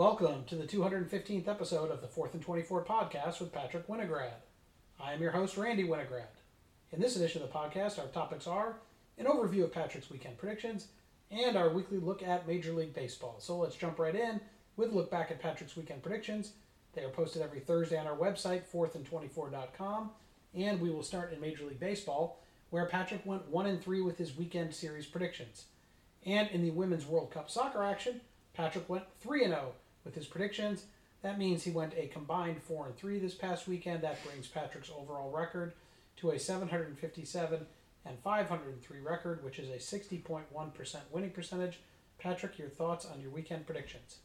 Welcome to the 215th episode of the 4th and 24 podcast with Patrick Winograd. I am your host, Randy Winograd. In this edition of the podcast, our topics are an overview of Patrick's weekend predictions and our weekly look at Major League Baseball. So let's jump right in with a look back at Patrick's weekend predictions. They are posted every Thursday on our website, 4thand24.com, and we will start in Major League Baseball, where Patrick went 1 and 3 with his weekend series predictions. And in the Women's World Cup soccer action, Patrick went 3 0 with his predictions. That means he went a combined 4 and 3 this past weekend. That brings Patrick's overall record to a 757 and 503 record, which is a 60.1% winning percentage. Patrick, your thoughts on your weekend predictions?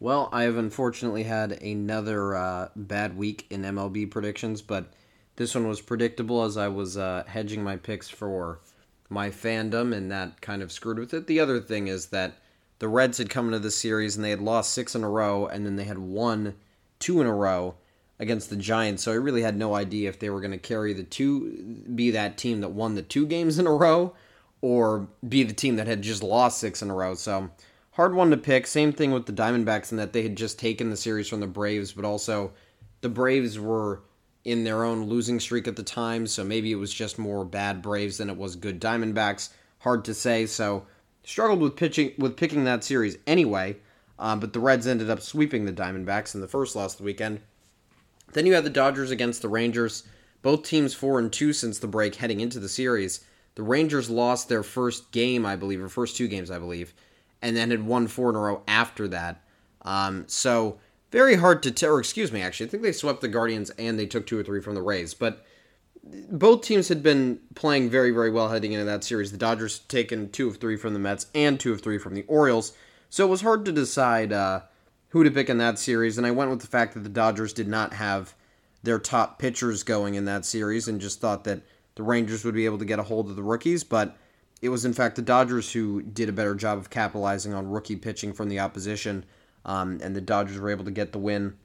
Well, I have unfortunately had another uh, bad week in MLB predictions, but this one was predictable as I was uh, hedging my picks for my fandom, and that kind of screwed with it. The other thing is that the Reds had come into the series and they had lost six in a row, and then they had won two in a row against the Giants. So I really had no idea if they were going to carry the two, be that team that won the two games in a row, or be the team that had just lost six in a row. So hard one to pick. Same thing with the Diamondbacks in that they had just taken the series from the Braves, but also the Braves were in their own losing streak at the time, so maybe it was just more bad Braves than it was good Diamondbacks. Hard to say. So struggled with pitching with picking that series anyway. Uh, but the Reds ended up sweeping the Diamondbacks in the first loss of the weekend. Then you had the Dodgers against the Rangers. Both teams four and two since the break heading into the series. The Rangers lost their first game, I believe, or first two games, I believe, and then had won four in a row after that. Um, so very hard to tell. Or excuse me, actually, I think they swept the Guardians and they took two or three from the Rays. But both teams had been playing very, very well heading into that series. The Dodgers had taken two of three from the Mets and two of three from the Orioles. So it was hard to decide uh, who to pick in that series. And I went with the fact that the Dodgers did not have their top pitchers going in that series and just thought that the Rangers would be able to get a hold of the rookies. But it was, in fact, the Dodgers who did a better job of capitalizing on rookie pitching from the opposition. Um, and the Dodgers were able to get the win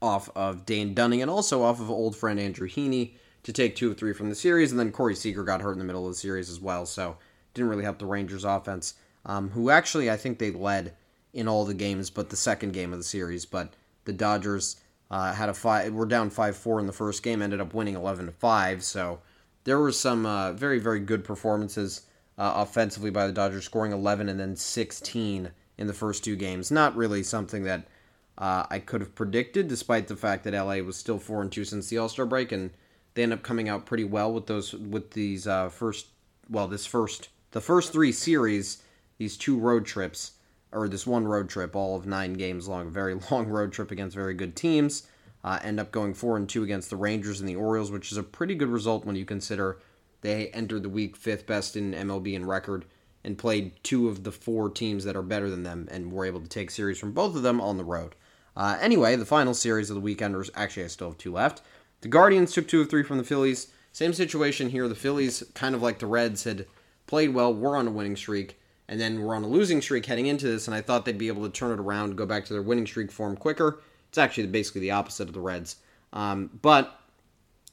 off of Dane Dunning and also off of old friend Andrew Heaney to take two of three from the series, and then Corey Seager got hurt in the middle of the series as well, so didn't really help the Rangers offense, um, who actually I think they led in all the games but the second game of the series, but the Dodgers uh, had a five, were down five four in the first game, ended up winning eleven to five, so there were some uh, very very good performances uh, offensively by the Dodgers, scoring eleven and then sixteen in the first two games. Not really something that. Uh, I could have predicted, despite the fact that LA was still four and two since the All Star break, and they end up coming out pretty well with those with these uh, first well this first the first three series these two road trips or this one road trip all of nine games long very long road trip against very good teams uh, end up going four and two against the Rangers and the Orioles which is a pretty good result when you consider they entered the week fifth best in MLB in record and played two of the four teams that are better than them and were able to take series from both of them on the road. Uh, anyway, the final series of the weekenders, actually, I still have two left. The Guardians took two of three from the Phillies. Same situation here. The Phillies, kind of like the Reds, had played well, were on a winning streak, and then were on a losing streak heading into this, and I thought they'd be able to turn it around, go back to their winning streak form quicker. It's actually basically the opposite of the Reds. Um, but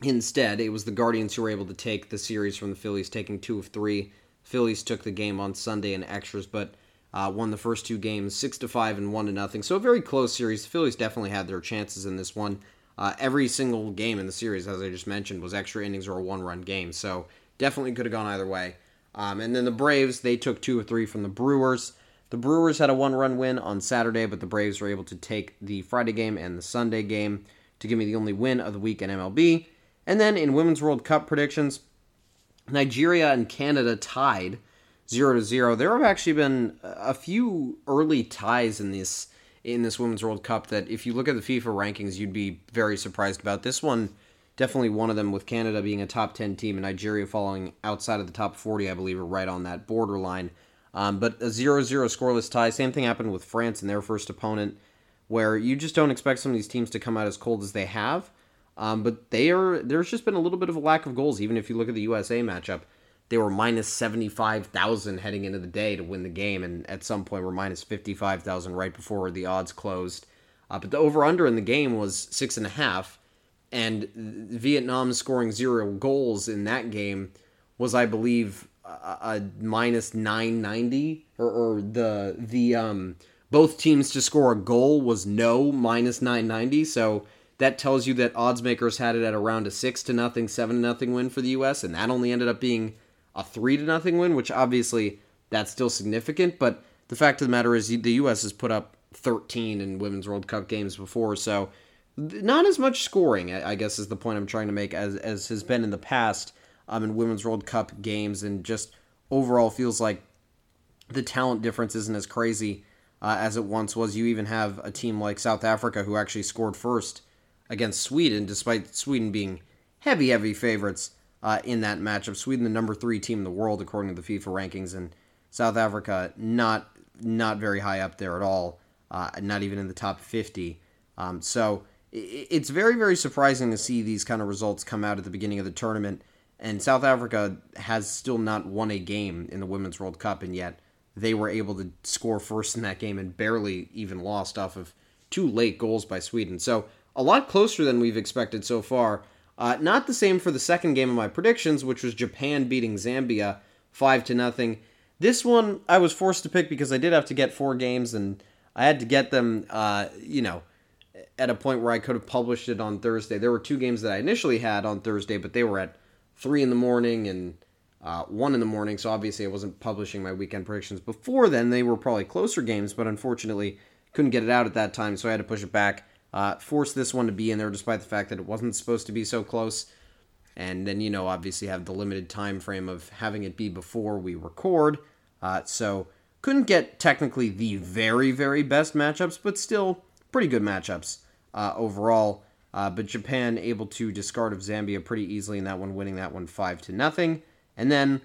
instead, it was the Guardians who were able to take the series from the Phillies, taking two of three. Phillies took the game on Sunday in extras, but uh, won the first two games six to five and one to nothing. So a very close series. The Phillies definitely had their chances in this one. Uh, every single game in the series, as I just mentioned, was extra innings or a one-run game. So definitely could have gone either way. Um, and then the Braves, they took two or three from the Brewers. The Brewers had a one-run win on Saturday, but the Braves were able to take the Friday game and the Sunday game to give me the only win of the week in MLB. And then in Women's World Cup predictions, Nigeria and Canada tied 0 to 0. There have actually been a few early ties in this in this Women's World Cup that if you look at the FIFA rankings, you'd be very surprised about. This one, definitely one of them, with Canada being a top 10 team and Nigeria falling outside of the top 40, I believe, are right on that borderline. Um, but a 0 0 scoreless tie. Same thing happened with France and their first opponent, where you just don't expect some of these teams to come out as cold as they have. Um, but they are there's just been a little bit of a lack of goals, even if you look at the USA matchup they were minus 75,000 heading into the day to win the game, and at some point were minus 55,000 right before the odds closed. Uh, but the over under in the game was six and a half, and Vietnam scoring zero goals in that game was, I believe, a, a minus 990, or, or the the um, both teams to score a goal was no minus 990. So that tells you that odds makers had it at around a six to nothing, seven to nothing win for the U.S. and that only ended up being a three to nothing win, which obviously that's still significant. But the fact of the matter is, the U.S. has put up 13 in Women's World Cup games before, so not as much scoring, I guess, is the point I'm trying to make, as as has been in the past um, in Women's World Cup games, and just overall feels like the talent difference isn't as crazy uh, as it once was. You even have a team like South Africa who actually scored first against Sweden, despite Sweden being heavy, heavy favorites uh, in that matchup. Sweden, the number three team in the world according to the FIFA rankings, and South Africa not not very high up there at all, uh, not even in the top 50. Um, so it's very, very surprising to see these kind of results come out at the beginning of the tournament. And South Africa has still not won a game in the Women's World Cup, and yet they were able to score first in that game and barely even lost off of two late goals by Sweden. So a lot closer than we've expected so far. Uh, not the same for the second game of my predictions, which was Japan beating Zambia five to nothing. This one I was forced to pick because I did have to get four games, and I had to get them, uh, you know, at a point where I could have published it on Thursday. There were two games that I initially had on Thursday, but they were at three in the morning and uh, one in the morning. So obviously, I wasn't publishing my weekend predictions before then. They were probably closer games, but unfortunately, couldn't get it out at that time, so I had to push it back. Uh, forced this one to be in there, despite the fact that it wasn't supposed to be so close. And then you know, obviously, have the limited time frame of having it be before we record. Uh, so couldn't get technically the very, very best matchups, but still pretty good matchups uh, overall. Uh, but Japan able to discard of Zambia pretty easily in that one, winning that one five to nothing. And then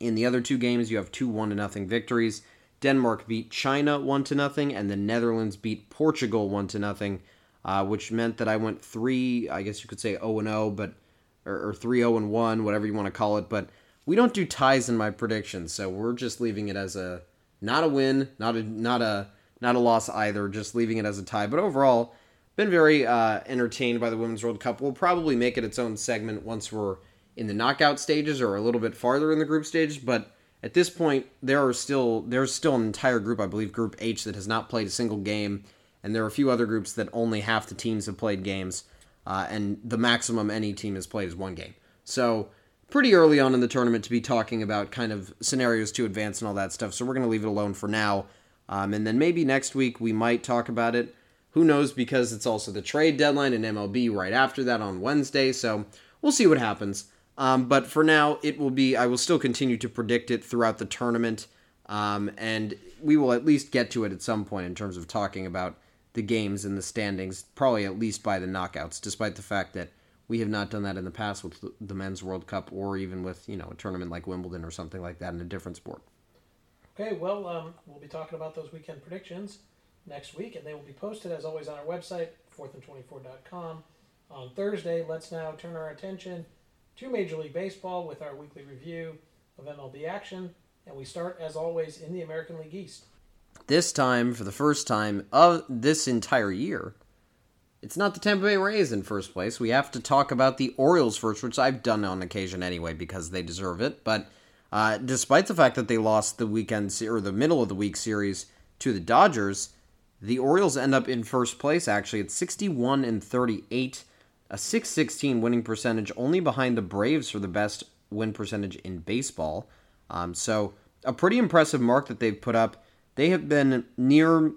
in the other two games, you have two one to nothing victories. Denmark beat China one to nothing, and the Netherlands beat Portugal one to nothing, uh, which meant that I went three. I guess you could say zero and zero, but or three zero and one, whatever you want to call it. But we don't do ties in my predictions, so we're just leaving it as a not a win, not a not a not a loss either, just leaving it as a tie. But overall, been very uh, entertained by the Women's World Cup. We'll probably make it its own segment once we're in the knockout stages or a little bit farther in the group stages, But at this point, there are still there's still an entire group, I believe, Group H, that has not played a single game, and there are a few other groups that only half the teams have played games, uh, and the maximum any team has played is one game. So pretty early on in the tournament to be talking about kind of scenarios to advance and all that stuff. So we're going to leave it alone for now. Um, and then maybe next week we might talk about it. Who knows? Because it's also the trade deadline in MLB right after that on Wednesday. So we'll see what happens. Um, but for now, it will be, I will still continue to predict it throughout the tournament. Um, and we will at least get to it at some point in terms of talking about the games and the standings, probably at least by the knockouts, despite the fact that we have not done that in the past with the men's World Cup or even with, you know, a tournament like Wimbledon or something like that in a different sport. Okay, well, um, we'll be talking about those weekend predictions next week, and they will be posted as always on our website, fourthand24.com. On Thursday, let's now turn our attention to Major League Baseball with our weekly review of MLB action, and we start as always in the American League East. This time, for the first time of this entire year, it's not the Tampa Bay Rays in first place. We have to talk about the Orioles first, which I've done on occasion anyway because they deserve it. But uh, despite the fact that they lost the weekend or the middle of the week series to the Dodgers, the Orioles end up in first place. Actually, at 61 and 38, a 616 winning percentage, only behind the Braves for the best win percentage in baseball. Um, so a pretty impressive mark that they've put up. They have been near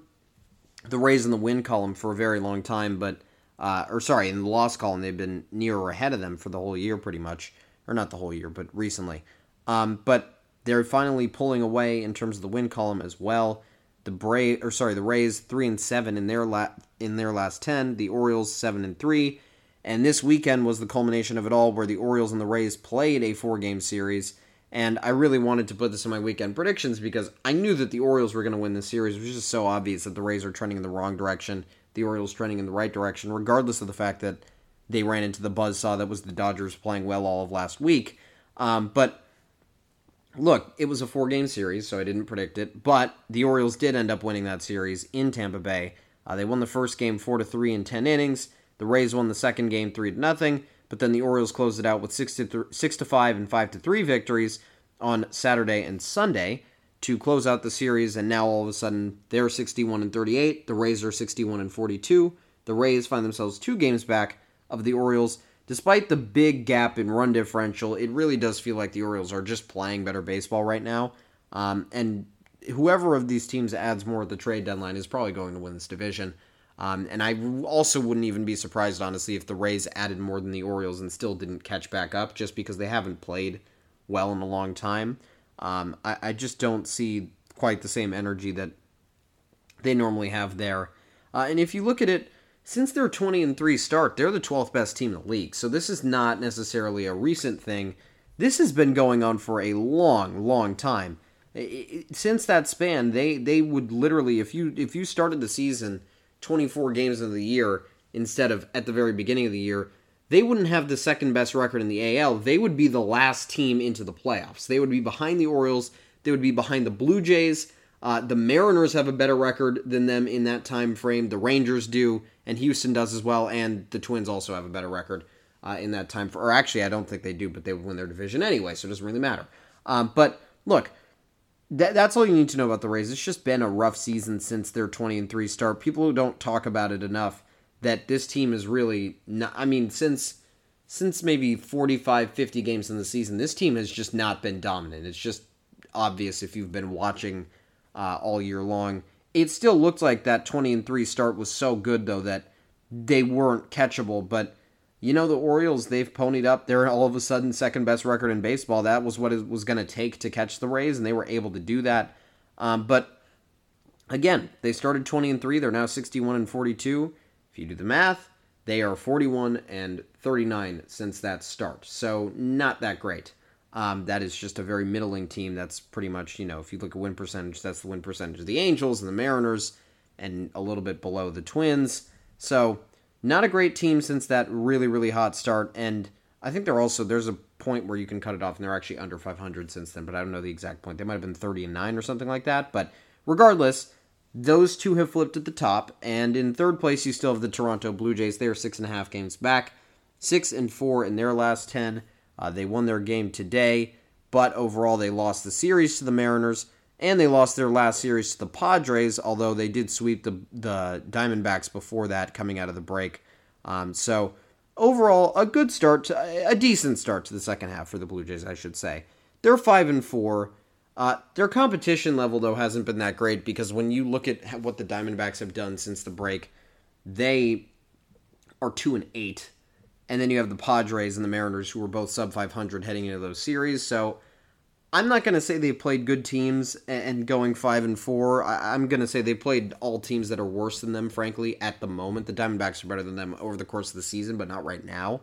the Rays in the win column for a very long time, but uh, or sorry, in the loss column they've been near or ahead of them for the whole year, pretty much, or not the whole year, but recently. Um, but they're finally pulling away in terms of the win column as well. The Bray or sorry, the Rays three and seven in their la- in their last ten. The Orioles seven and three. And this weekend was the culmination of it all, where the Orioles and the Rays played a four game series. And I really wanted to put this in my weekend predictions because I knew that the Orioles were going to win this series, which is just so obvious that the Rays are trending in the wrong direction, the Orioles trending in the right direction, regardless of the fact that they ran into the buzzsaw that was the Dodgers playing well all of last week. Um, but look, it was a four game series, so I didn't predict it. But the Orioles did end up winning that series in Tampa Bay. Uh, they won the first game four to three in ten innings. The Rays won the second game three to nothing, but then the Orioles closed it out with six to six to five and five to three victories on Saturday and Sunday to close out the series, and now all of a sudden they're 61 and 38. The Rays are 61 and 42. The Rays find themselves two games back of the Orioles. Despite the big gap in run differential, it really does feel like the Orioles are just playing better baseball right now. Um, and whoever of these teams adds more at the trade deadline is probably going to win this division. Um, and I also wouldn't even be surprised, honestly, if the Rays added more than the Orioles and still didn't catch back up just because they haven't played well in a long time. Um, I, I, just don't see quite the same energy that they normally have there. Uh, and if you look at it, since their 20 and 3 start, they're the 12th best team in the league. So this is not necessarily a recent thing. This has been going on for a long, long time. Since that span, they they would literally if you if you started the season 24 games of the year instead of at the very beginning of the year, they wouldn't have the second best record in the AL. They would be the last team into the playoffs. They would be behind the Orioles. They would be behind the Blue Jays. Uh, the Mariners have a better record than them in that time frame. The Rangers do, and Houston does as well, and the Twins also have a better record uh, in that time. For, or actually, I don't think they do, but they would win their division anyway, so it doesn't really matter. Um, but look, that, that's all you need to know about the Rays. It's just been a rough season since their 20 and 3 start. People who don't talk about it enough that this team is really not I mean since since maybe 45 50 games in the season, this team has just not been dominant. It's just obvious if you've been watching uh, all year long. It still looked like that 20 and 3 start was so good though that they weren't catchable, but you know the Orioles they've ponied up. They're all of a sudden second best record in baseball. That was what it was going to take to catch the Rays, and they were able to do that. Um, but again, they started 20 and three. They're now 61 and 42. If you do the math, they are 41 and 39 since that start. So not that great. Um, that is just a very middling team. That's pretty much you know if you look at win percentage, that's the win percentage of the Angels and the Mariners, and a little bit below the Twins. So not a great team since that really, really hot start. And I think they're also, there's a point where you can cut it off, and they're actually under 500 since then, but I don't know the exact point. They might have been 30 and 9 or something like that. But regardless, those two have flipped at the top. And in third place, you still have the Toronto Blue Jays. They are six and a half games back, six and four in their last 10. Uh, they won their game today, but overall, they lost the series to the Mariners and they lost their last series to the Padres, although they did sweep the the Diamondbacks before that, coming out of the break. Um, so overall, a good start, to, a decent start to the second half for the Blue Jays, I should say. They're five and four. Uh, their competition level though hasn't been that great because when you look at what the Diamondbacks have done since the break, they are two and eight, and then you have the Padres and the Mariners who were both sub 500 heading into those series. So I'm not going to say they played good teams and going five and four. I'm going to say they played all teams that are worse than them. Frankly, at the moment, the Diamondbacks are better than them over the course of the season, but not right now.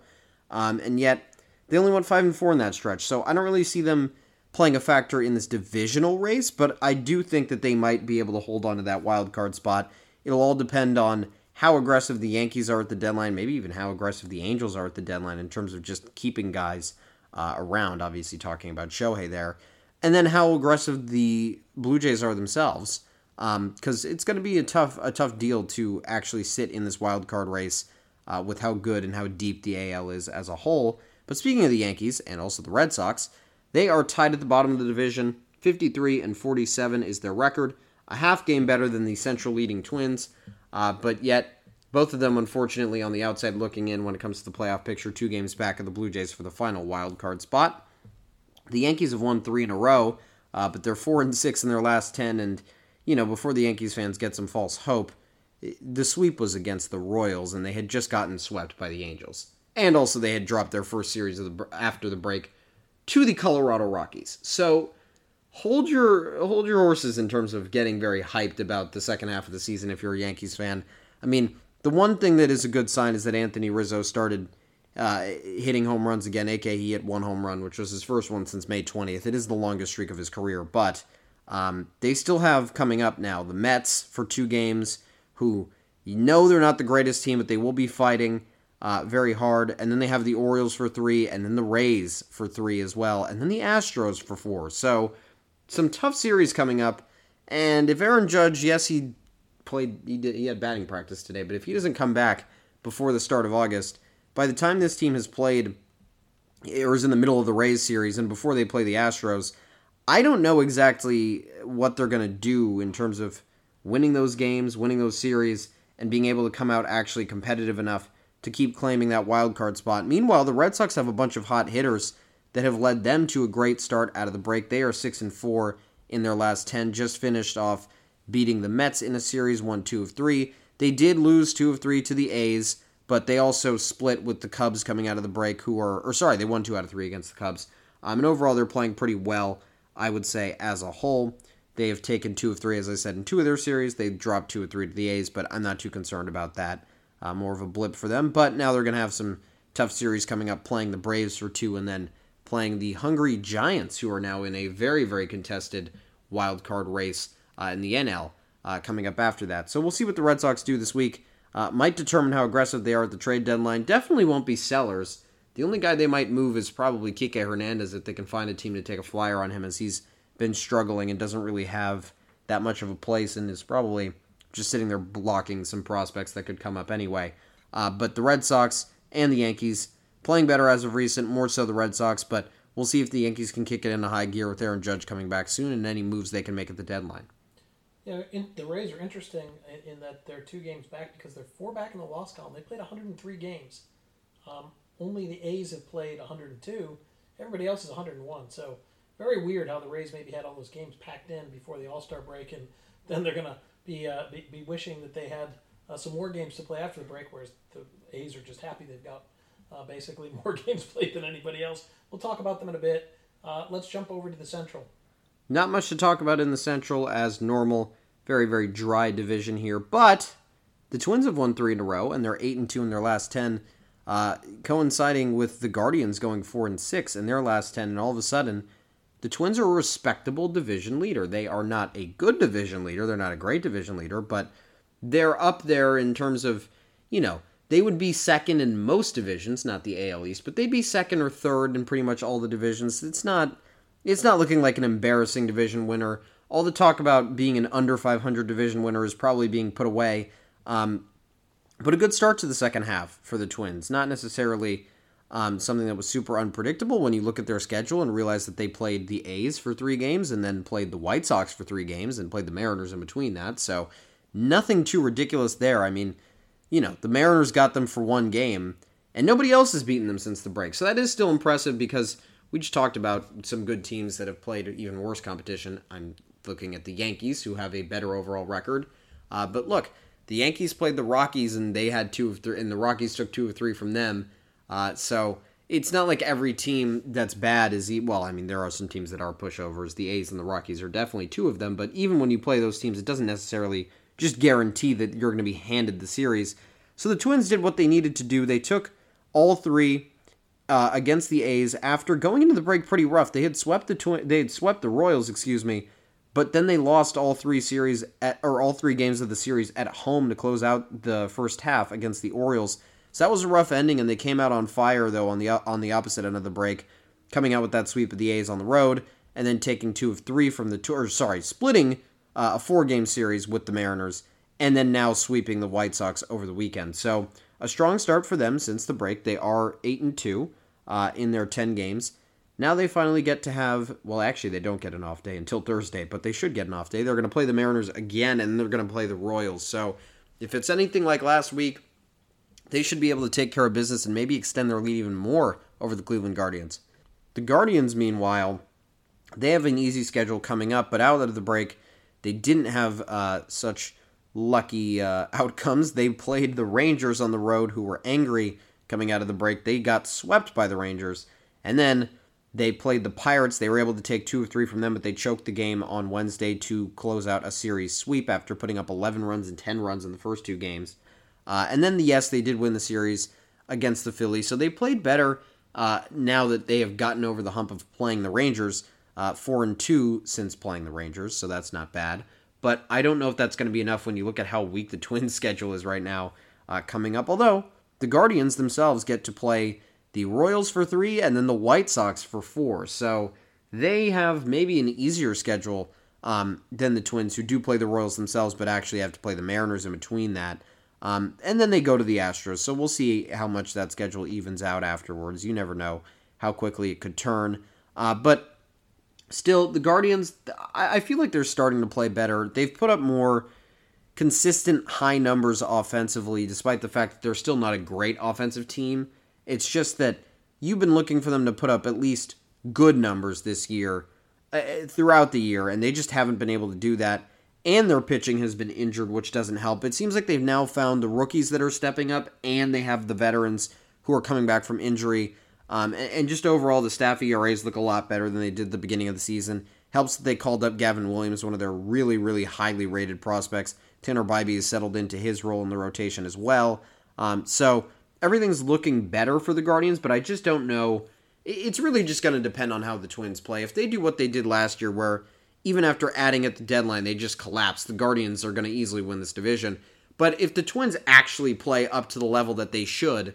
Um, and yet, they only went five and four in that stretch. So I don't really see them playing a factor in this divisional race. But I do think that they might be able to hold on to that wild card spot. It'll all depend on how aggressive the Yankees are at the deadline, maybe even how aggressive the Angels are at the deadline in terms of just keeping guys uh, around, obviously talking about Shohei there, and then how aggressive the Blue Jays are themselves, because um, it's going to be a tough a tough deal to actually sit in this wild card race uh, with how good and how deep the AL is as a whole. But speaking of the Yankees and also the Red Sox, they are tied at the bottom of the division. 53 and 47 is their record, a half game better than the Central leading Twins, uh, but yet both of them, unfortunately, on the outside looking in when it comes to the playoff picture, two games back of the Blue Jays for the final wild card spot. The Yankees have won three in a row, uh, but they're four and six in their last ten. And you know, before the Yankees fans get some false hope, the sweep was against the Royals, and they had just gotten swept by the Angels, and also they had dropped their first series the, after the break to the Colorado Rockies. So hold your hold your horses in terms of getting very hyped about the second half of the season if you're a Yankees fan. I mean, the one thing that is a good sign is that Anthony Rizzo started uh, hitting home runs again, aka he hit one home run, which was his first one since May 20th. It is the longest streak of his career, but um, they still have coming up now the Mets for two games, who you know they're not the greatest team, but they will be fighting uh, very hard. And then they have the Orioles for three, and then the Rays for three as well, and then the Astros for four. So some tough series coming up. And if Aaron Judge, yes, he played he did he had batting practice today, but if he doesn't come back before the start of August, by the time this team has played or is in the middle of the Rays series and before they play the Astros, I don't know exactly what they're going to do in terms of winning those games, winning those series, and being able to come out actually competitive enough to keep claiming that wild card spot. Meanwhile, the Red Sox have a bunch of hot hitters that have led them to a great start out of the break. They are 6 and 4 in their last 10, just finished off beating the Mets in a series, 1 2 of 3. They did lose 2 of 3 to the A's, but they also split with the Cubs coming out of the break who are or sorry, they won 2 out of 3 against the Cubs. Um, and overall they're playing pretty well, I would say as a whole. They have taken 2 of 3 as I said in two of their series. They dropped 2 of 3 to the A's, but I'm not too concerned about that uh, more of a blip for them. But now they're going to have some tough series coming up, playing the Braves for two, and then playing the Hungry Giants, who are now in a very, very contested wild card race uh, in the NL uh, coming up after that. So we'll see what the Red Sox do this week. Uh, might determine how aggressive they are at the trade deadline. Definitely won't be sellers. The only guy they might move is probably Kike Hernandez if they can find a team to take a flyer on him, as he's been struggling and doesn't really have that much of a place and is probably just sitting there blocking some prospects that could come up anyway. Uh, but the Red Sox and the Yankees playing better as of recent, more so the Red Sox, but we'll see if the Yankees can kick it into high gear with Aaron Judge coming back soon and any moves they can make at the deadline. Yeah, in, the Rays are interesting in, in, that they're two games back because they're four back in the loss column. They played 103 games. Um, only the A's have played 102. Everybody else is 101. So very weird how the Rays maybe had all those games packed in before the All Star break, and then they're gonna be, uh, be, be wishing that they had uh, some more games to play after the break, whereas the A's are just happy they've got uh, basically more games played than anybody else. We'll talk about them in a bit. Uh, let's jump over to the Central. Not much to talk about in the Central as normal. Very, very dry division here. But the Twins have won three in a row, and they're 8 and 2 in their last 10, uh, coinciding with the Guardians going 4 and 6 in their last 10. And all of a sudden, the Twins are a respectable division leader. They are not a good division leader. They're not a great division leader, but they're up there in terms of, you know, they would be second in most divisions, not the AL East, but they'd be second or third in pretty much all the divisions. It's not it's not looking like an embarrassing division winner. All the talk about being an under 500 division winner is probably being put away. Um, but a good start to the second half for the Twins. Not necessarily um, something that was super unpredictable when you look at their schedule and realize that they played the A's for three games and then played the White Sox for three games and played the Mariners in between that. So nothing too ridiculous there. I mean, you know, the Mariners got them for one game and nobody else has beaten them since the break. So that is still impressive because we just talked about some good teams that have played even worse competition. I'm looking at the Yankees, who have a better overall record. Uh, but look, the Yankees played the Rockies and they had two of three, and the Rockies took two of three from them. Uh, so it's not like every team that's bad is well. I mean, there are some teams that are pushovers. The A's and the Rockies are definitely two of them. But even when you play those teams, it doesn't necessarily just guarantee that you're going to be handed the series. So the Twins did what they needed to do. They took all three uh, against the A's after going into the break pretty rough. They had swept the twi- they had swept the Royals, excuse me, but then they lost all three series at, or all three games of the series at home to close out the first half against the Orioles. So that was a rough ending, and they came out on fire though on the on the opposite end of the break, coming out with that sweep of the A's on the road, and then taking two of three from the two, or sorry, splitting uh, a four game series with the Mariners, and then now sweeping the White Sox over the weekend. So a strong start for them since the break. They are eight and two uh, in their ten games. Now they finally get to have, well, actually, they don't get an off day until Thursday, but they should get an off day. They're going to play the Mariners again, and they're going to play the Royals. So if it's anything like last week, they should be able to take care of business and maybe extend their lead even more over the Cleveland Guardians. The Guardians, meanwhile, they have an easy schedule coming up, but out of the break, they didn't have uh, such lucky uh, outcomes. They played the Rangers on the road, who were angry coming out of the break. They got swept by the Rangers, and then they played the Pirates. They were able to take two or three from them, but they choked the game on Wednesday to close out a series sweep after putting up 11 runs and 10 runs in the first two games. Uh, and then, yes, they did win the series against the Phillies. So they played better uh, now that they have gotten over the hump of playing the Rangers. Uh, four and two since playing the Rangers, so that's not bad. But I don't know if that's going to be enough when you look at how weak the Twins' schedule is right now uh, coming up. Although the Guardians themselves get to play the Royals for three and then the White Sox for four. So they have maybe an easier schedule um, than the Twins, who do play the Royals themselves, but actually have to play the Mariners in between that. Um, and then they go to the Astros. So we'll see how much that schedule evens out afterwards. You never know how quickly it could turn. Uh, but still, the Guardians, I, I feel like they're starting to play better. They've put up more consistent high numbers offensively, despite the fact that they're still not a great offensive team. It's just that you've been looking for them to put up at least good numbers this year uh, throughout the year, and they just haven't been able to do that. And their pitching has been injured, which doesn't help. It seems like they've now found the rookies that are stepping up, and they have the veterans who are coming back from injury. Um, and, and, just overall, the staff ERAs look a lot better than they did the beginning of the season. Helps that they called up Gavin Williams, one of their really, really highly rated prospects. Tanner Bibee has settled into his role in the rotation as well. Um, so everything's looking better for the Guardians, but I just don't know. It's really just going to depend on how the Twins play. If they do what they did last year, where even after adding at the deadline, they just collapse, the Guardians are going to easily win this division. But if the Twins actually play up to the level that they should,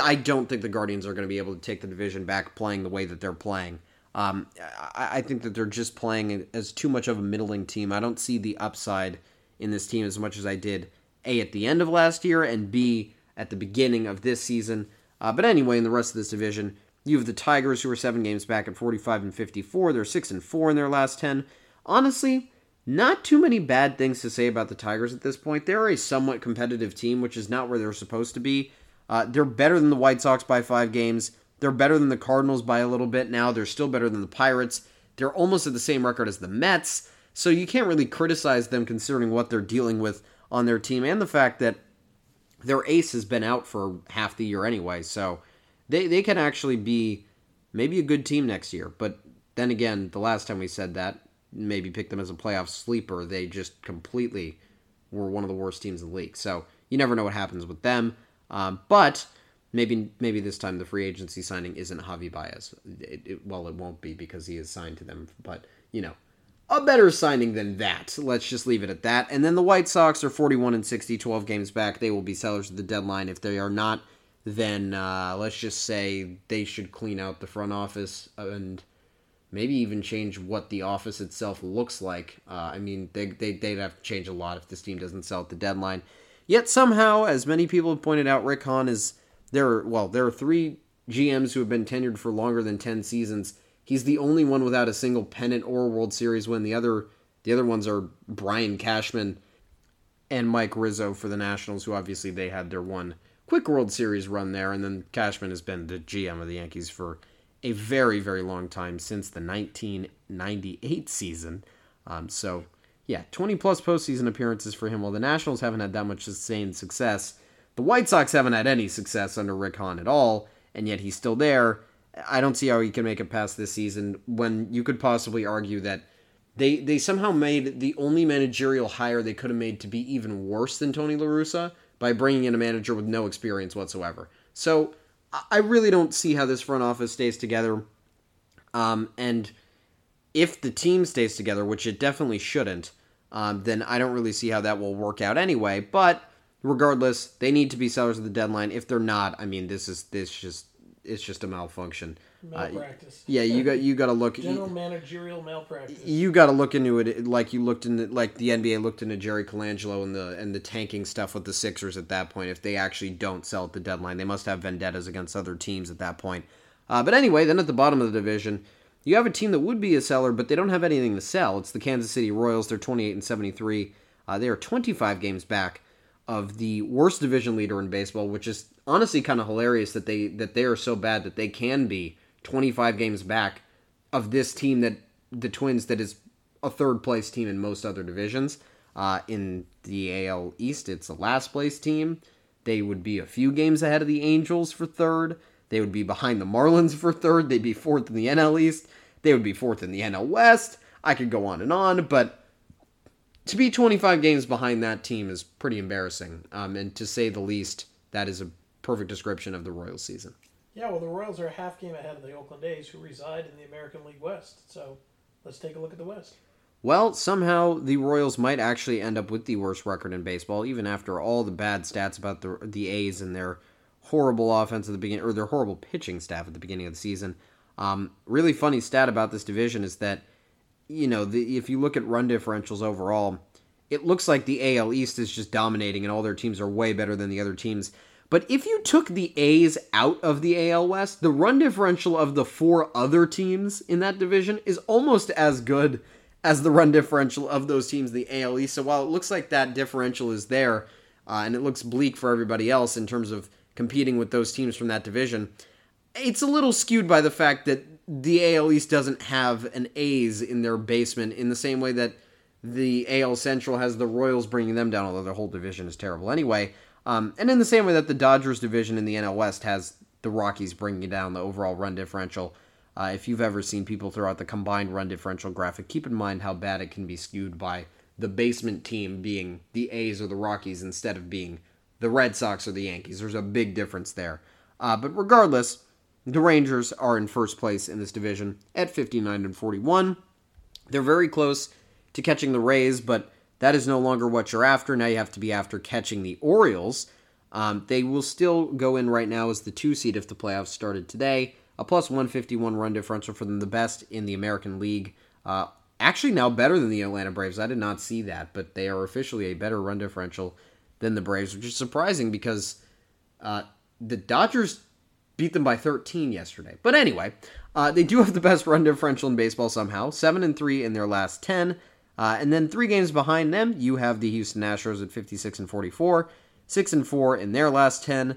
I don't think the Guardians are going to be able to take the division back playing the way that they're playing. Um, I, I think that they're just playing as too much of a middling team. I don't see the upside in this team as much as I did A at the end of last year and B at the beginning of this season. Uh, but anyway, in the rest of this division, you have the Tigers who are seven games back at 45 and 54. They're six and four in their last 10. Honestly, not too many bad things to say about the Tigers at this point. They're a somewhat competitive team, which is not where they're supposed to be. Uh, they're better than the White Sox by five games. They're better than the Cardinals by a little bit now. They're still better than the Pirates. They're almost at the same record as the Mets. So you can't really criticize them considering what they're dealing with on their team and the fact that their ace has been out for half the year anyway. So they, they can actually be maybe a good team next year. But then again, the last time we said that, maybe pick them as a playoff sleeper, they just completely were one of the worst teams in the league. So you never know what happens with them. Um, but maybe maybe this time the free agency signing isn't Javi Baez. It, it, well, it won't be because he is signed to them. But you know, a better signing than that. Let's just leave it at that. And then the White Sox are 41 and 60, 12 games back. They will be sellers at the deadline. If they are not, then uh, let's just say they should clean out the front office and maybe even change what the office itself looks like. Uh, I mean, they, they, they'd have to change a lot if this team doesn't sell at the deadline. Yet somehow, as many people have pointed out, Rick Hahn is there. Well, there are three GMs who have been tenured for longer than 10 seasons He's the only one without a single pennant or World Series win. The other the other ones are Brian Cashman and Mike Rizzo for the Nationals, who obviously they had their one quick World Series run there, and then Cashman has been the GM of the Yankees for a very, very long time since the 1998 season. Um, so, yeah, 20 plus postseason appearances for him. While the Nationals haven't had that much sustained success, the White Sox haven't had any success under Rick Hahn at all, and yet he's still there. I don't see how he can make it past this season when you could possibly argue that they they somehow made the only managerial hire they could have made to be even worse than Tony La Russa by bringing in a manager with no experience whatsoever. So I really don't see how this front office stays together. Um, and if the team stays together, which it definitely shouldn't, um, then I don't really see how that will work out anyway. But regardless, they need to be sellers of the deadline. If they're not, I mean, this is this just it's just a malfunction. Malpractice. Uh, yeah, you got you got to look. General you, managerial malpractice. You got to look into it like you looked into like the NBA looked into Jerry Colangelo and the and the tanking stuff with the Sixers at that point. If they actually don't sell at the deadline, they must have vendettas against other teams at that point. Uh, but anyway, then at the bottom of the division, you have a team that would be a seller, but they don't have anything to sell. It's the Kansas City Royals. They're 28 and 73. Uh, they are 25 games back of the worst division leader in baseball, which is honestly kind of hilarious that they that they are so bad that they can be 25 games back of this team that the Twins that is a third place team in most other divisions. Uh, in the AL East, it's a last place team. They would be a few games ahead of the Angels for third. They would be behind the Marlins for third. They'd be fourth in the NL East. They would be fourth in the NL West. I could go on and on, but to be 25 games behind that team is pretty embarrassing. Um, and to say the least, that is a perfect description of the Royals season. Yeah, well, the Royals are a half game ahead of the Oakland A's, who reside in the American League West. So let's take a look at the West. Well, somehow the Royals might actually end up with the worst record in baseball, even after all the bad stats about the the A's and their horrible offense at the beginning, or their horrible pitching staff at the beginning of the season. Um, really funny stat about this division is that, you know, the, if you look at run differentials overall, it looks like the AL East is just dominating and all their teams are way better than the other teams. But if you took the A's out of the AL West, the run differential of the four other teams in that division is almost as good as the run differential of those teams, the AL East. So while it looks like that differential is there, uh, and it looks bleak for everybody else in terms of competing with those teams from that division, it's a little skewed by the fact that the AL East doesn't have an A's in their basement in the same way that the AL Central has the Royals bringing them down, although their whole division is terrible anyway. Um, and in the same way that the Dodgers division in the NL West has the Rockies bringing down the overall run differential. Uh, if you've ever seen people throw out the combined run differential graphic, keep in mind how bad it can be skewed by the basement team being the A's or the Rockies instead of being the Red Sox or the Yankees. There's a big difference there. Uh, but regardless, the Rangers are in first place in this division at 59 and 41. They're very close to catching the Rays, but that is no longer what you're after. Now you have to be after catching the Orioles. Um, they will still go in right now as the two seed if the playoffs started today. A plus 151 run differential for them, the best in the American League. Uh, actually, now better than the Atlanta Braves. I did not see that, but they are officially a better run differential than the Braves, which is surprising because uh, the Dodgers beat them by 13 yesterday. But anyway, uh, they do have the best run differential in baseball somehow, seven and three in their last 10. Uh, and then three games behind them, you have the Houston Astros at 56 and 44, six and four in their last 10.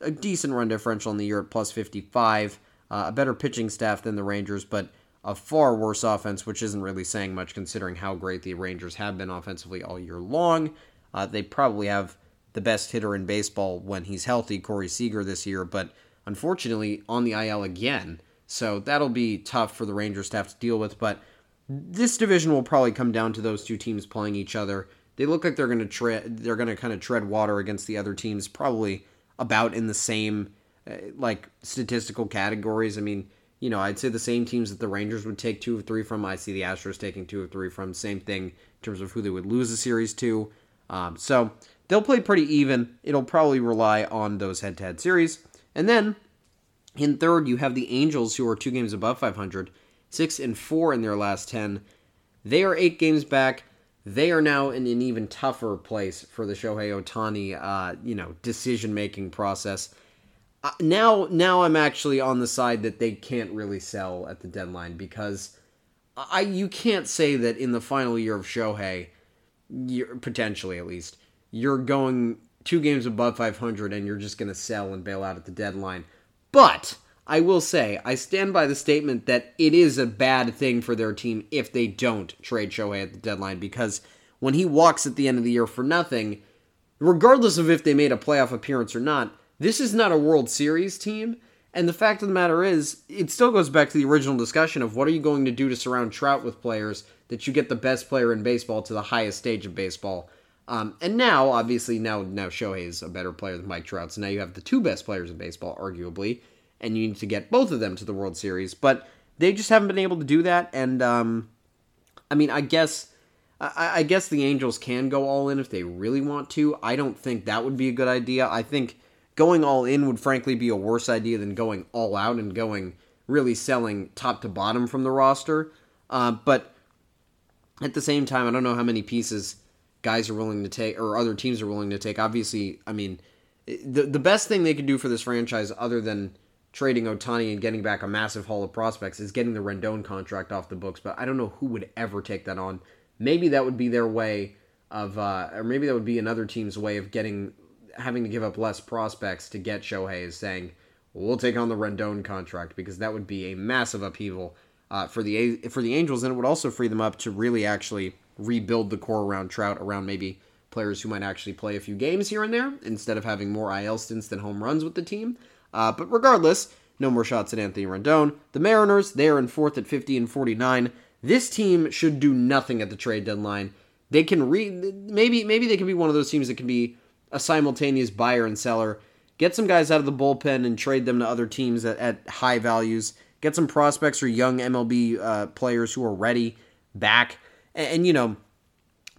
A decent run differential in the year at plus 55. Uh, a better pitching staff than the Rangers, but a far worse offense, which isn't really saying much considering how great the Rangers have been offensively all year long. Uh, they probably have the best hitter in baseball when he's healthy, Corey Seager, this year, but unfortunately on the IL again. So that'll be tough for the Rangers to have to deal with. But this division will probably come down to those two teams playing each other. They look like they're going to tread. They're going to kind of tread water against the other teams, probably about in the same uh, like statistical categories. I mean, you know, I'd say the same teams that the Rangers would take two of three from. I see the Astros taking two of three from. Same thing in terms of who they would lose a series to. Um, so they'll play pretty even. It'll probably rely on those head-to-head series. And then in third, you have the Angels, who are two games above 500, six and four in their last 10. They are eight games back. They are now in an even tougher place for the Shohei Ohtani, uh, you know, decision-making process. Uh, now, now I'm actually on the side that they can't really sell at the deadline because I you can't say that in the final year of Shohei, you're, potentially at least, you're going two games above 500 and you're just going to sell and bail out at the deadline. But I will say, I stand by the statement that it is a bad thing for their team if they don't trade Shohei at the deadline because when he walks at the end of the year for nothing, regardless of if they made a playoff appearance or not, this is not a World Series team. And the fact of the matter is, it still goes back to the original discussion of what are you going to do to surround Trout with players that you get the best player in baseball to the highest stage of baseball. Um, and now, obviously, now now Shohei is a better player than Mike Trout, so now you have the two best players in baseball, arguably, and you need to get both of them to the World Series. But they just haven't been able to do that, and um, I mean, I guess I, I guess the Angels can go all in if they really want to. I don't think that would be a good idea. I think going all in would frankly be a worse idea than going all out and going really selling top to bottom from the roster. Uh, but at the same time, I don't know how many pieces guys are willing to take or other teams are willing to take. Obviously, I mean, the the best thing they could do for this franchise, other than trading Ohtani and getting back a massive haul of prospects, is getting the Rendon contract off the books. But I don't know who would ever take that on. Maybe that would be their way of, uh, or maybe that would be another team's way of getting having to give up less prospects to get Shohei is saying we'll take on the Rendon contract because that would be a massive upheaval uh, for the for the Angels, and it would also free them up to really actually rebuild the core around Trout, around maybe players who might actually play a few games here and there instead of having more IL stints than home runs with the team. Uh, but regardless, no more shots at Anthony Rendon. The Mariners, they are in fourth at 50 and 49. This team should do nothing at the trade deadline. They can re maybe maybe they can be one of those teams that can be a simultaneous buyer and seller. Get some guys out of the bullpen and trade them to other teams at, at high values. Get some prospects or young MLB uh, players who are ready back and, and you know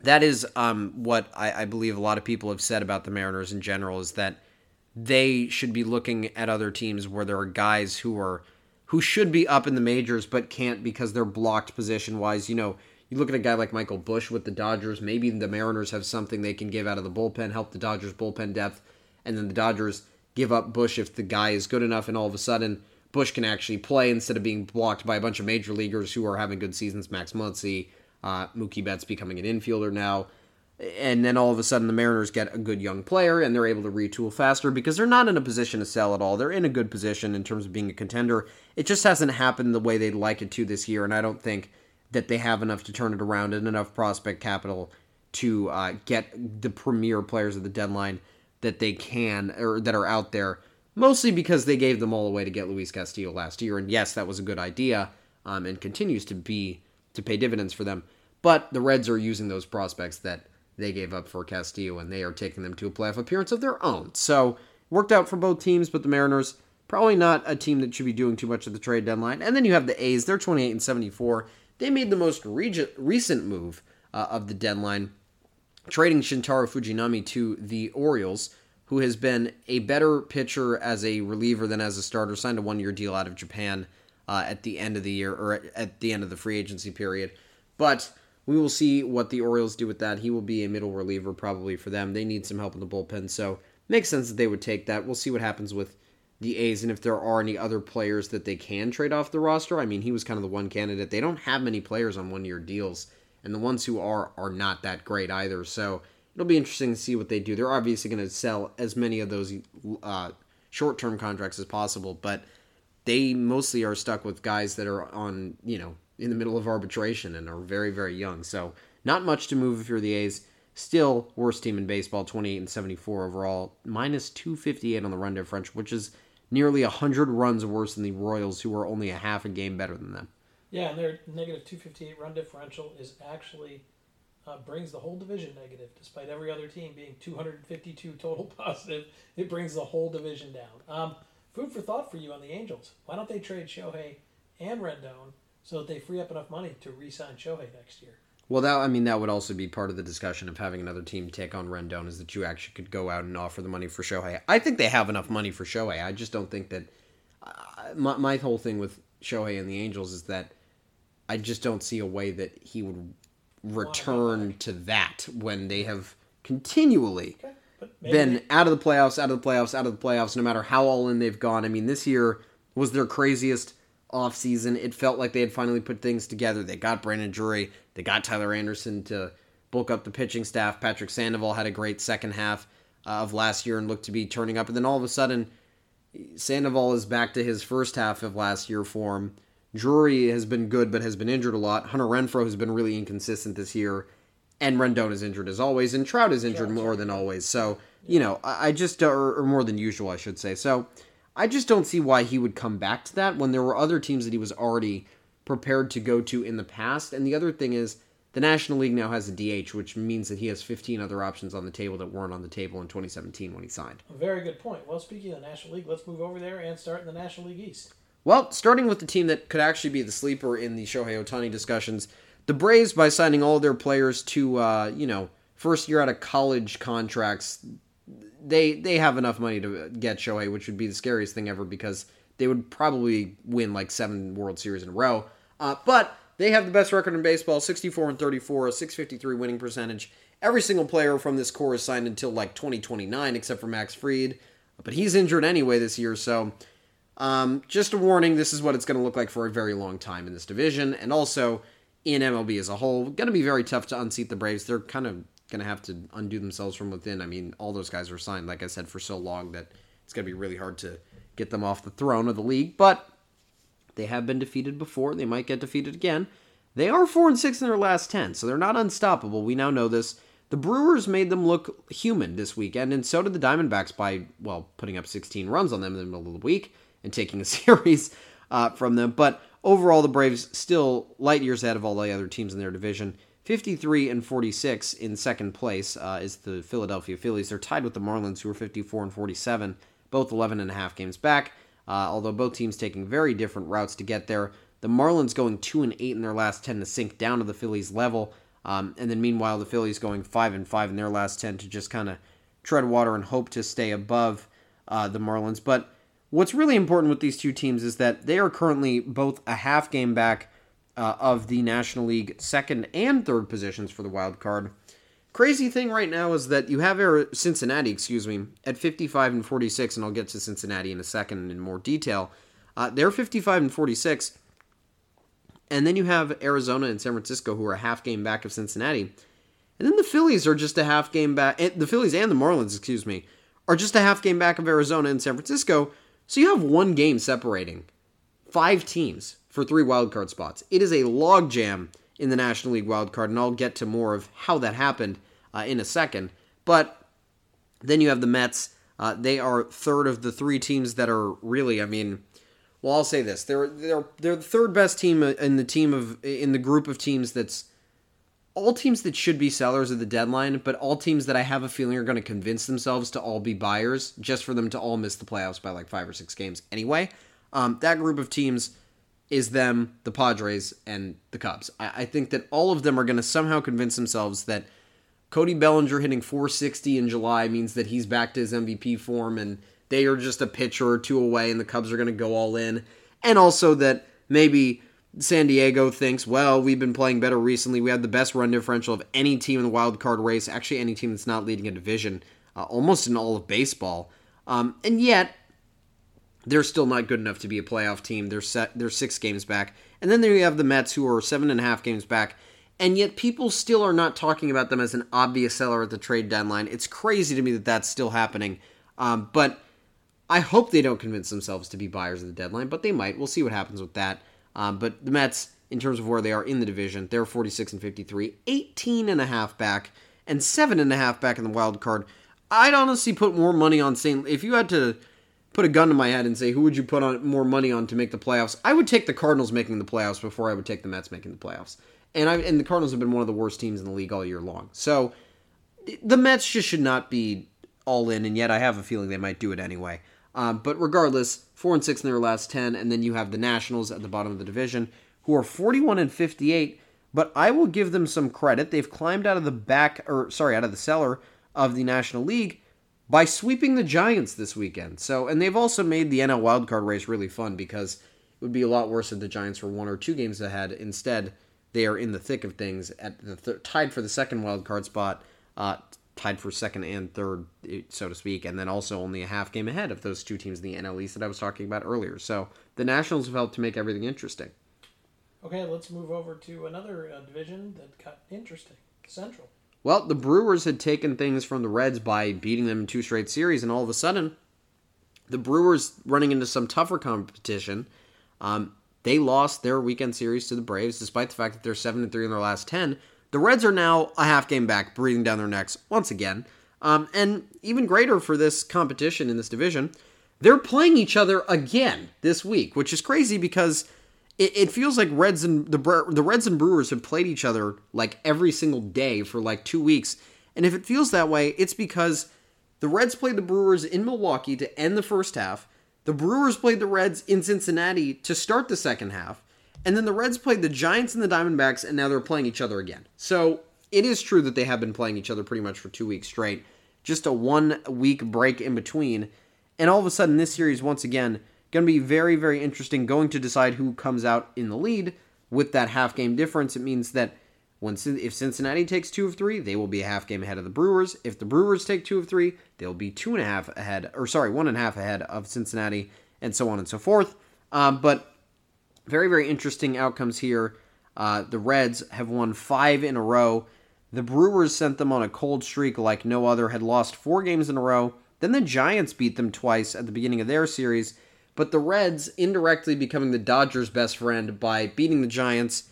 that is um, what I, I, believe a lot of people have said about the Mariners in general is that they should be looking at other teams where there are guys who are who should be up in the majors but can't because they're blocked position wise. You know, you look at a guy like Michael Busch with the Dodgers. Maybe the Mariners have something they can give out of the bullpen, help the Dodgers bullpen depth, and then the Dodgers give up Busch if the guy is good enough, and all of a sudden Busch can actually play instead of being blocked by a bunch of major leaguers who are having good seasons. Max Muncy, uh, Mookie Betts becoming an infielder now. And then all of a sudden, the Mariners get a good young player and they're able to retool faster because they're not in a position to sell at all. They're in a good position in terms of being a contender. It just hasn't happened the way they'd like it to this year, and I don't think that they have enough to turn it around and enough prospect capital to uh, get the premier players of the deadline that they can or that are out there. Mostly because they gave them all away to get Luis Castillo last year, and yes, that was a good idea, um, and continues to be to pay dividends for them. But the Reds are using those prospects that they gave up for Castillo, and they are taking them to a playoff appearance of their own. So worked out for both teams, but the Mariners probably not a team that should be doing too much at the trade deadline. And then you have the A's; they're 28 and 74. They made the most recent move uh, of the deadline trading Shintaro Fujinami to the Orioles, who has been a better pitcher as a reliever than as a starter, signed a one year deal out of Japan uh, at the end of the year or at the end of the free agency period. But we will see what the Orioles do with that. He will be a middle reliever probably for them. They need some help in the bullpen, so makes sense that they would take that. We'll see what happens with the A's and if there are any other players that they can trade off the roster. I mean, he was kind of the one candidate. They don't have many players on one year deals and the ones who are are not that great either. So it'll be interesting to see what they do. They're obviously going to sell as many of those uh, short term contracts as possible, but they mostly are stuck with guys that are on you know in the middle of arbitration and are very very young. So not much to move if you're the A's. Still worst team in baseball, 28 and 74 overall, minus 258 on the run differential, which is nearly 100 runs worse than the Royals, who are only a half a game better than them. Yeah, and their negative 258 run differential is actually uh, brings the whole division negative, despite every other team being 252 total positive. It brings the whole division down. Um, food for thought for you on the Angels. Why don't they trade Shohei and Rendon so that they free up enough money to re-sign Shohei next year? Well, that I mean that would also be part of the discussion of having another team take on Rendon is that you actually could go out and offer the money for Shohei. I think they have enough money for Shohei. I just don't think that. Uh, my, my whole thing with Shohei and the Angels is that I just don't see a way that he would return to that when they have continually okay. been out of the playoffs, out of the playoffs, out of the playoffs, no matter how all in they've gone. I mean, this year was their craziest offseason. It felt like they had finally put things together. They got Brandon Drury, they got Tyler Anderson to bulk up the pitching staff. Patrick Sandoval had a great second half uh, of last year and looked to be turning up. And then all of a sudden, Sandoval is back to his first half of last year form. Drury has been good, but has been injured a lot. Hunter Renfroe has been really inconsistent this year, and Rendon is injured as always, and Trout is injured more than always. So you know, I just or, or more than usual, I should say. So I just don't see why he would come back to that when there were other teams that he was already prepared to go to in the past. And the other thing is, the National League now has a DH, which means that he has 15 other options on the table that weren't on the table in 2017 when he signed. A very good point. Well, speaking of the National League, let's move over there and start in the National League East. Well, starting with the team that could actually be the sleeper in the Shohei Ohtani discussions, the Braves, by signing all their players to, uh, you know, first year out of college contracts, they they have enough money to get Shohei, which would be the scariest thing ever because they would probably win like seven World Series in a row. Uh, but they have the best record in baseball 64 and 34, a 653 winning percentage. Every single player from this core is signed until like 2029, except for Max Fried. But he's injured anyway this year, so um, just a warning, this is what it's going to look like for a very long time in this division, and also in MLB as a whole. Going to be very tough to unseat the Braves. They're kind of going to have to undo themselves from within. I mean, all those guys were signed, like I said, for so long that it's going to be really hard to get them off the throne of the league. But they have been defeated before. They might get defeated again. They are four and six in their last ten, so they're not unstoppable. We now know this. The Brewers made them look human this weekend, and so did the Diamondbacks by well putting up 16 runs on them in the middle of the week and taking a series uh, from them. But overall, the Braves still light years ahead of all the other teams in their division. 53 and 46 in second place uh, is the Philadelphia Phillies. They're tied with the Marlins, who are 54 and 47, both 11 and a half games back. Uh, although both teams taking very different routes to get there. The Marlins going two and eight in their last 10 to sink down to the Phillies level, um, and then meanwhile the Phillies going five and five in their last 10 to just kind of tread water and hope to stay above uh, the Marlins. But What's really important with these two teams is that they are currently both a half game back uh, of the National League second and third positions for the wild card. crazy thing right now is that you have Cincinnati, excuse me, at 55 and 46, and I'll get to Cincinnati in a second in more detail. Uh, they're 55 and 46. And then you have Arizona and San Francisco, who are a half game back of Cincinnati. And then the Phillies are just a half game back. Eh, the Phillies and the Marlins, excuse me, are just a half game back of Arizona and San Francisco. So you have one game separating five teams for three wildcard spots. It is a logjam in the National League wildcard, and I'll get to more of how that happened uh, in a second. But then you have the Mets. Uh, they are third of the three teams that are really, I mean, well, I'll say this: they're they're they're the third best team in the team of in the group of teams that's all teams that should be sellers at the deadline, but all teams that I have a feeling are going to convince themselves to all be buyers just for them to all miss the playoffs by like five or six games anyway. Um, that group of teams is them, the Padres, and the Cubs. I, I think that all of them are going to somehow convince themselves that Cody Bellinger hitting 460 in July means that he's back to his MVP form and they are just a pitcher or two away and the Cubs are going to go all in. And also that maybe San Diego thinks, well, we've been playing better recently. We had the best run differential of any team in the wild card race, actually, any team that's not leading a division, uh, almost in all of baseball. Um, and yet, they're still not good enough to be a playoff team. They're set. They're six games back, and then there you have the Mets, who are seven and a half games back, and yet people still are not talking about them as an obvious seller at the trade deadline. It's crazy to me that that's still happening. Um, but I hope they don't convince themselves to be buyers at the deadline, but they might. We'll see what happens with that. Um, but the Mets, in terms of where they are in the division, they're 46 and 53, 18 and a half back, and seven and a half back in the wild card. I'd honestly put more money on St. If you had to put a gun to my head and say who would you put on more money on to make the playoffs, I would take the Cardinals making the playoffs before I would take the Mets making the playoffs. And I and the Cardinals have been one of the worst teams in the league all year long. So the Mets just should not be all in, and yet I have a feeling they might do it anyway. Um, but regardless, four and six in their last ten, and then you have the Nationals at the bottom of the division, who are forty-one and fifty-eight. But I will give them some credit. They've climbed out of the back, or sorry, out of the cellar of the National League by sweeping the Giants this weekend. So, and they've also made the NL wildcard race really fun because it would be a lot worse if the Giants were one or two games ahead. Instead, they are in the thick of things at the th- tied for the second wildcard spot. Uh, tied for second and third, so to speak, and then also only a half game ahead of those two teams in the NL East that I was talking about earlier. So the Nationals have helped to make everything interesting. Okay, let's move over to another uh, division that got interesting Central. Well, the Brewers had taken things from the Reds by beating them in two straight series, and all of a sudden, the Brewers running into some tougher competition. Um, they lost their weekend series to the Braves, despite the fact that they're seven and three in their last ten. The Reds are now a half game back, breathing down their necks once again. Um, and even greater for this competition in this division, they're playing each other again this week, which is crazy because it, it feels like Reds and the the Reds and Brewers have played each other like every single day for like two weeks. And if it feels that way, it's because the Reds played the Brewers in Milwaukee to end the first half. The Brewers played the Reds in Cincinnati to start the second half. And then the Reds played the Giants and the Diamondbacks, and now they're playing each other again. So it is true that they have been playing each other pretty much for two weeks straight. Just a one week break in between. And all of a sudden, this series, once again, going to be very, very interesting. Going to decide who comes out in the lead with that half game difference. It means that when if Cincinnati takes two of three, they will be a half game ahead of the Brewers. If the Brewers take two of three, they'll be two and a half ahead, or sorry, one and a half ahead of Cincinnati, and so on and so forth. Um, but very, very interesting outcomes here. Uh, the Reds have won five in a row. The Brewers sent them on a cold streak like no other, had lost four games in a row. Then the Giants beat them twice at the beginning of their series. But the Reds indirectly becoming the Dodgers' best friend by beating the Giants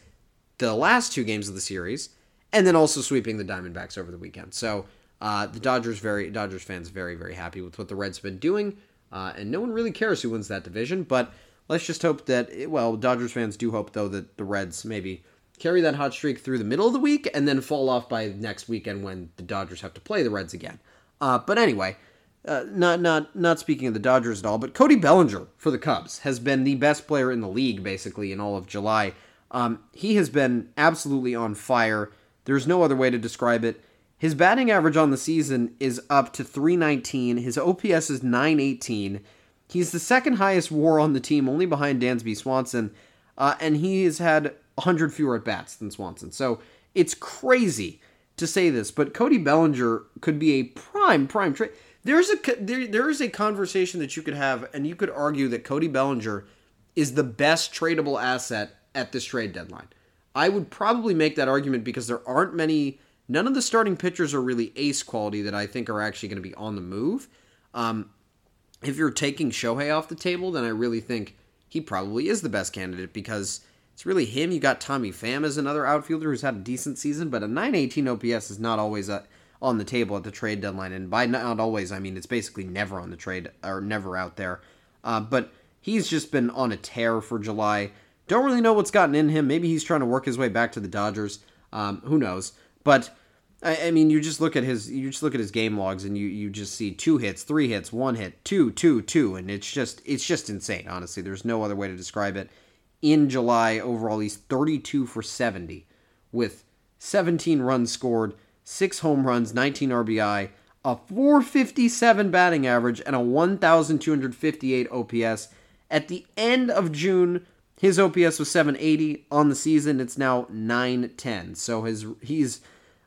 the last two games of the series, and then also sweeping the Diamondbacks over the weekend. So uh, the Dodgers very Dodgers fans very very happy with what the Reds have been doing, uh, and no one really cares who wins that division. But Let's just hope that, well, Dodgers fans do hope, though, that the Reds maybe carry that hot streak through the middle of the week and then fall off by next weekend when the Dodgers have to play the Reds again. Uh, but anyway, uh, not not not speaking of the Dodgers at all, but Cody Bellinger for the Cubs has been the best player in the league basically in all of July. Um, he has been absolutely on fire. There's no other way to describe it. His batting average on the season is up to 319. His OPS is 918. He's the second highest WAR on the team, only behind Dansby Swanson, uh, and he has had 100 fewer at bats than Swanson. So it's crazy to say this, but Cody Bellinger could be a prime prime trade. There's a there, there is a conversation that you could have, and you could argue that Cody Bellinger is the best tradable asset at this trade deadline. I would probably make that argument because there aren't many. None of the starting pitchers are really ace quality that I think are actually going to be on the move. Um, if you're taking Shohei off the table, then I really think he probably is the best candidate because it's really him. You got Tommy Pham as another outfielder who's had a decent season, but a 918 OPS is not always a, on the table at the trade deadline. And by not always, I mean it's basically never on the trade or never out there. Uh, but he's just been on a tear for July. Don't really know what's gotten in him. Maybe he's trying to work his way back to the Dodgers. Um, who knows? But I, I, mean, you just look at his you just look at his game logs and you you just see two hits, three hits, one hit, two, two, two, and it's just it's just insane. Honestly, there's no other way to describe it in July overall. He's 32 for 70 with 17 runs scored, 6 home runs, 19 RBI, a 457 batting average, and a 1,258 OPS. At the end of June, his OPS was 780 on the season. It's now 910. So his he's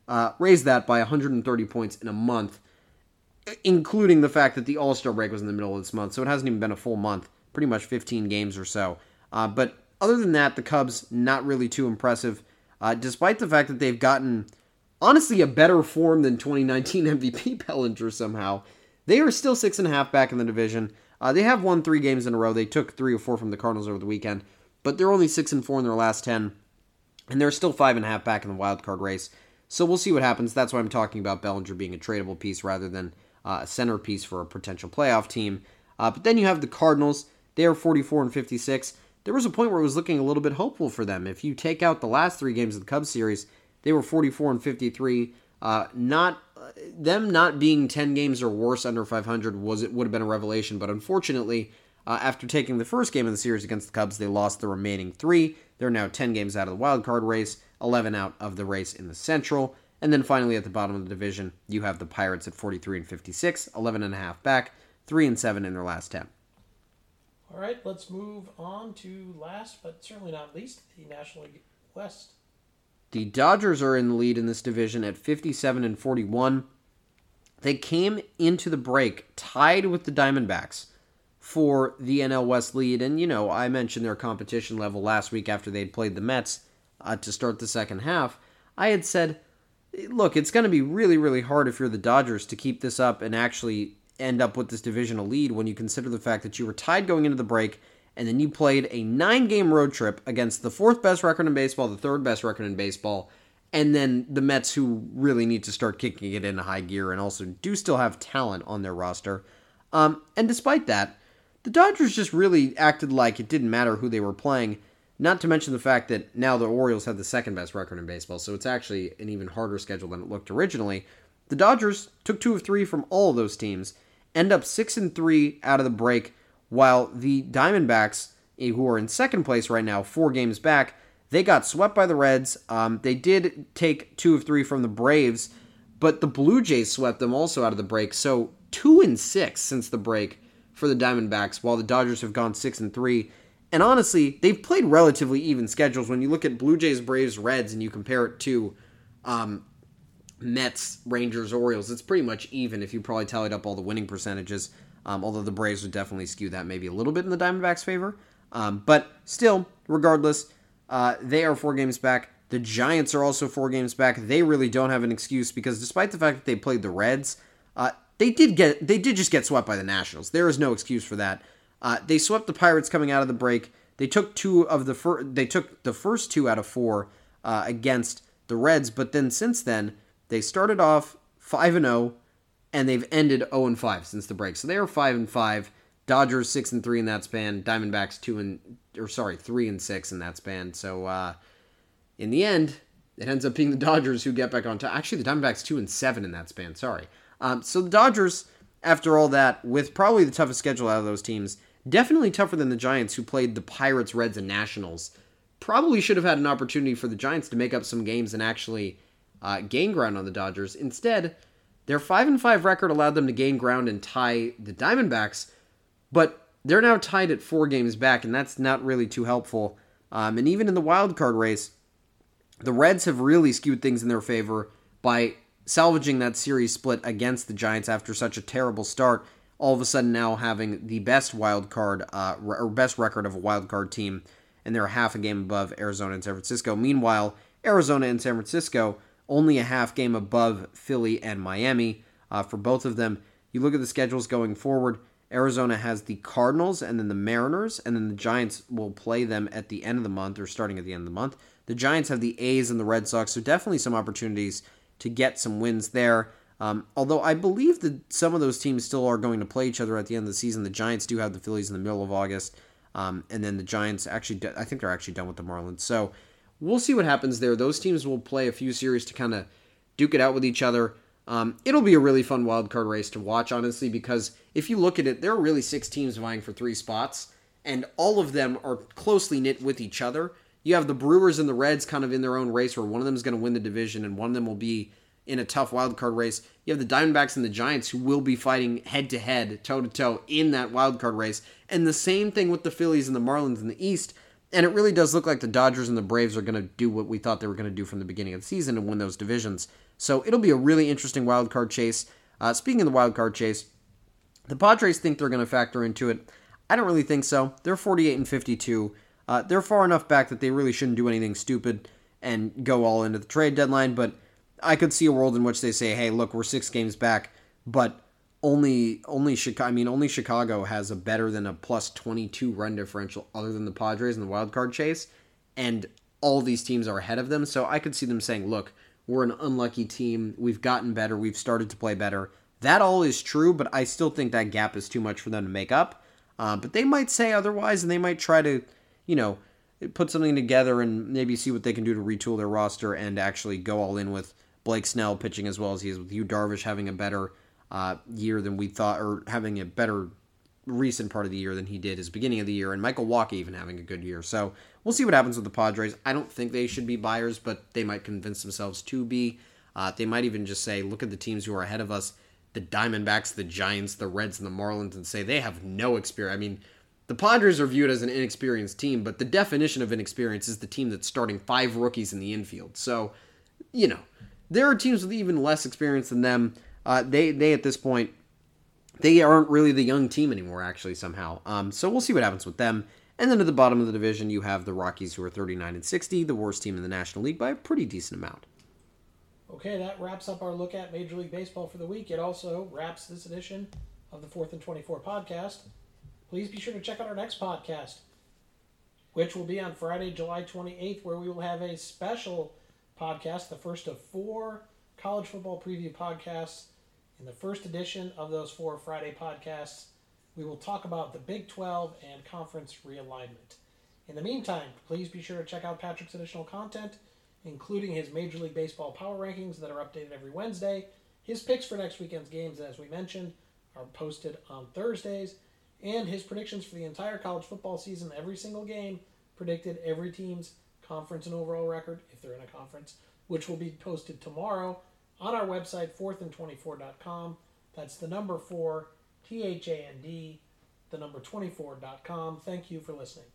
uh, raised that by 130 points in a month, including the fact that the All Star break was in the middle of this month. So it hasn't even been a full month, pretty much 15 games or so. Uh, but other than that, the Cubs not really too impressive, uh, despite the fact that they've gotten honestly a better form than 2019 MVP Bellinger somehow. They are still six and a half back in the division. Uh, they have won three games in a row. They took three or four from the Cardinals over the weekend, but they're only six and four in their last ten, and they're still five and a half back in the wild card race. So we'll see what happens. That's why I'm talking about Bellinger being a tradable piece rather than uh, a centerpiece for a potential playoff team. Uh, but then you have the Cardinals. They are 44 and 56 there was a point where it was looking a little bit hopeful for them. If you take out the last three games of the Cubs series, they were 44 and 53. Uh, not them not being 10 games or worse under 500 was it would have been a revelation, but unfortunately, uh, after taking the first game of the series against the Cubs, they lost the remaining three. They're now 10 games out of the wild card race, 11 out of the race in the Central. And then finally, at the bottom of the division, you have the Pirates at 43 and 56, 11 and a half back, 3 and 7 in their last 10. All right, let's move on to last but certainly not least, the National League West. The Dodgers are in the lead in this division at 57 and 41. They came into the break tied with the Diamondbacks for the NL West lead. And, you know, I mentioned their competition level last week after they'd played the Mets uh, to start the second half. I had said, look, it's going to be really, really hard if you're the Dodgers to keep this up and actually end up with this divisional lead when you consider the fact that you were tied going into the break and then you played a nine game road trip against the fourth best record in baseball, the third best record in baseball, and then the Mets, who really need to start kicking it into high gear and also do still have talent on their roster. Um, and despite that, the Dodgers just really acted like it didn't matter who they were playing. Not to mention the fact that now the Orioles have the second best record in baseball, so it's actually an even harder schedule than it looked originally. The Dodgers took two of three from all of those teams end up six and three out of the break, while the Diamondbacks, who are in second place right now, four games back, they got swept by the Reds. Um, they did take two of three from the Braves, but the Blue Jays swept them also out of the break. So two and six since the break for the Diamondbacks, while the Dodgers have gone six and three. And honestly, they've played relatively even schedules. When you look at Blue Jays, Braves, Reds, and you compare it to um, Mets, Rangers, Orioles, it's pretty much even if you probably tallied up all the winning percentages. Um, although the Braves would definitely skew that maybe a little bit in the Diamondbacks' favor. Um, but still, regardless, uh, they are four games back. The Giants are also four games back. They really don't have an excuse because despite the fact that they played the Reds, uh, they did get they did just get swept by the Nationals. There is no excuse for that. Uh, they swept the Pirates coming out of the break. They took two of the fir- they took the first two out of four uh, against the Reds, but then since then they started off 5 and 0 and they've ended 0 and 5 since the break. So they are 5 and 5. Dodgers 6 and 3 in that span, Diamondbacks 2 and or sorry, 3 and 6 in that span. So uh in the end, it ends up being the Dodgers who get back on top. Actually, the Diamondbacks 2 and 7 in that span, sorry. Um so the Dodgers after all that with probably the toughest schedule out of those teams, definitely tougher than the Giants who played the Pirates, Reds and Nationals. Probably should have had an opportunity for the Giants to make up some games and actually uh, gain ground on the Dodgers. Instead, their five and five record allowed them to gain ground and tie the Diamondbacks, but they're now tied at four games back, and that's not really too helpful. Um, and even in the wild card race, the Reds have really skewed things in their favor by salvaging that series split against the Giants after such a terrible start, all of a sudden now having the best wild card uh, or best record of a wild card team, and they're half a game above Arizona and San Francisco. Meanwhile, Arizona and San Francisco only a half game above Philly and Miami uh, for both of them. You look at the schedules going forward. Arizona has the Cardinals and then the Mariners, and then the Giants will play them at the end of the month or starting at the end of the month. The Giants have the A's and the Red Sox, so definitely some opportunities to get some wins there. Um, although I believe that some of those teams still are going to play each other at the end of the season. The Giants do have the Phillies in the middle of August, um, and then the Giants actually, I think they're actually done with the Marlins. So we'll see what happens there. Those teams will play a few series to kind of duke it out with each other. Um, it'll be a really fun wild card race to watch, honestly, because if you look at it, there are really six teams vying for three spots, and all of them are closely knit with each other. You have the Brewers and the Reds kind of in their own race, where one of them is going to win the division and one of them will be in a tough wild card race. You have the Diamondbacks and the Giants who will be fighting head to head, toe to toe in that wild card race. And the same thing with the Phillies and the Marlins in the East. And it really does look like the Dodgers and the Braves are going to do what we thought they were going to do from the beginning of the season and win those divisions. So it'll be a really interesting wild card chase. Uh, speaking of the wild card chase, the Padres think they're going to factor into it. I don't really think so. They're 48 and 52. Uh, they're far enough back that they really shouldn't do anything stupid and go all into the trade deadline. But I could see a world in which they say, "Hey, look, we're six games back, but only only Chicago. I mean, only Chicago has a better than a plus twenty two run differential, other than the Padres in the wild card chase, and all these teams are ahead of them. So I could see them saying, "Look, we're an unlucky team. We've gotten better. We've started to play better." That all is true, but I still think that gap is too much for them to make up. Uh, but they might say otherwise, and they might try to, you know, put something together and maybe see what they can do to retool their roster and actually go all in with Blake Snell pitching as well as he is with Yu Darvish having a better uh, year than we thought, or having a better recent part of the year than he did his beginning of the year, and Michael Wacha even having a good year. So we'll see what happens with the Padres. I don't think they should be buyers, but they might convince themselves to be. Uh, they might even just say, look at the teams who are ahead of us the Diamondbacks, the Giants, the Reds, and the Marlins, and say they have no experience. I mean, the Padres are viewed as an inexperienced team, but the definition of inexperience is the team that's starting five rookies in the infield. So, you know, there are teams with even less experience than them. Uh, they they at this point they aren't really the young team anymore. Actually, somehow. Um, so we'll see what happens with them. And then at the bottom of the division, you have the Rockies, who are 39 and 60, the worst team in the National League by a pretty decent amount. Okay, that wraps up our look at Major League Baseball for the week. It also wraps this edition of the Fourth and 24 podcast. Please be sure to check out our next podcast, which will be on Friday, July 28th, where we will have a special podcast, the first of four college football preview podcasts. In the first edition of those four Friday podcasts, we will talk about the Big 12 and conference realignment. In the meantime, please be sure to check out Patrick's additional content, including his Major League Baseball power rankings that are updated every Wednesday. His picks for next weekend's games, as we mentioned, are posted on Thursdays, and his predictions for the entire college football season, every single game, predicted every team's conference and overall record, if they're in a conference, which will be posted tomorrow on our website, fourthand24.com. That's the number four, T H A N D, the number 24.com. Thank you for listening.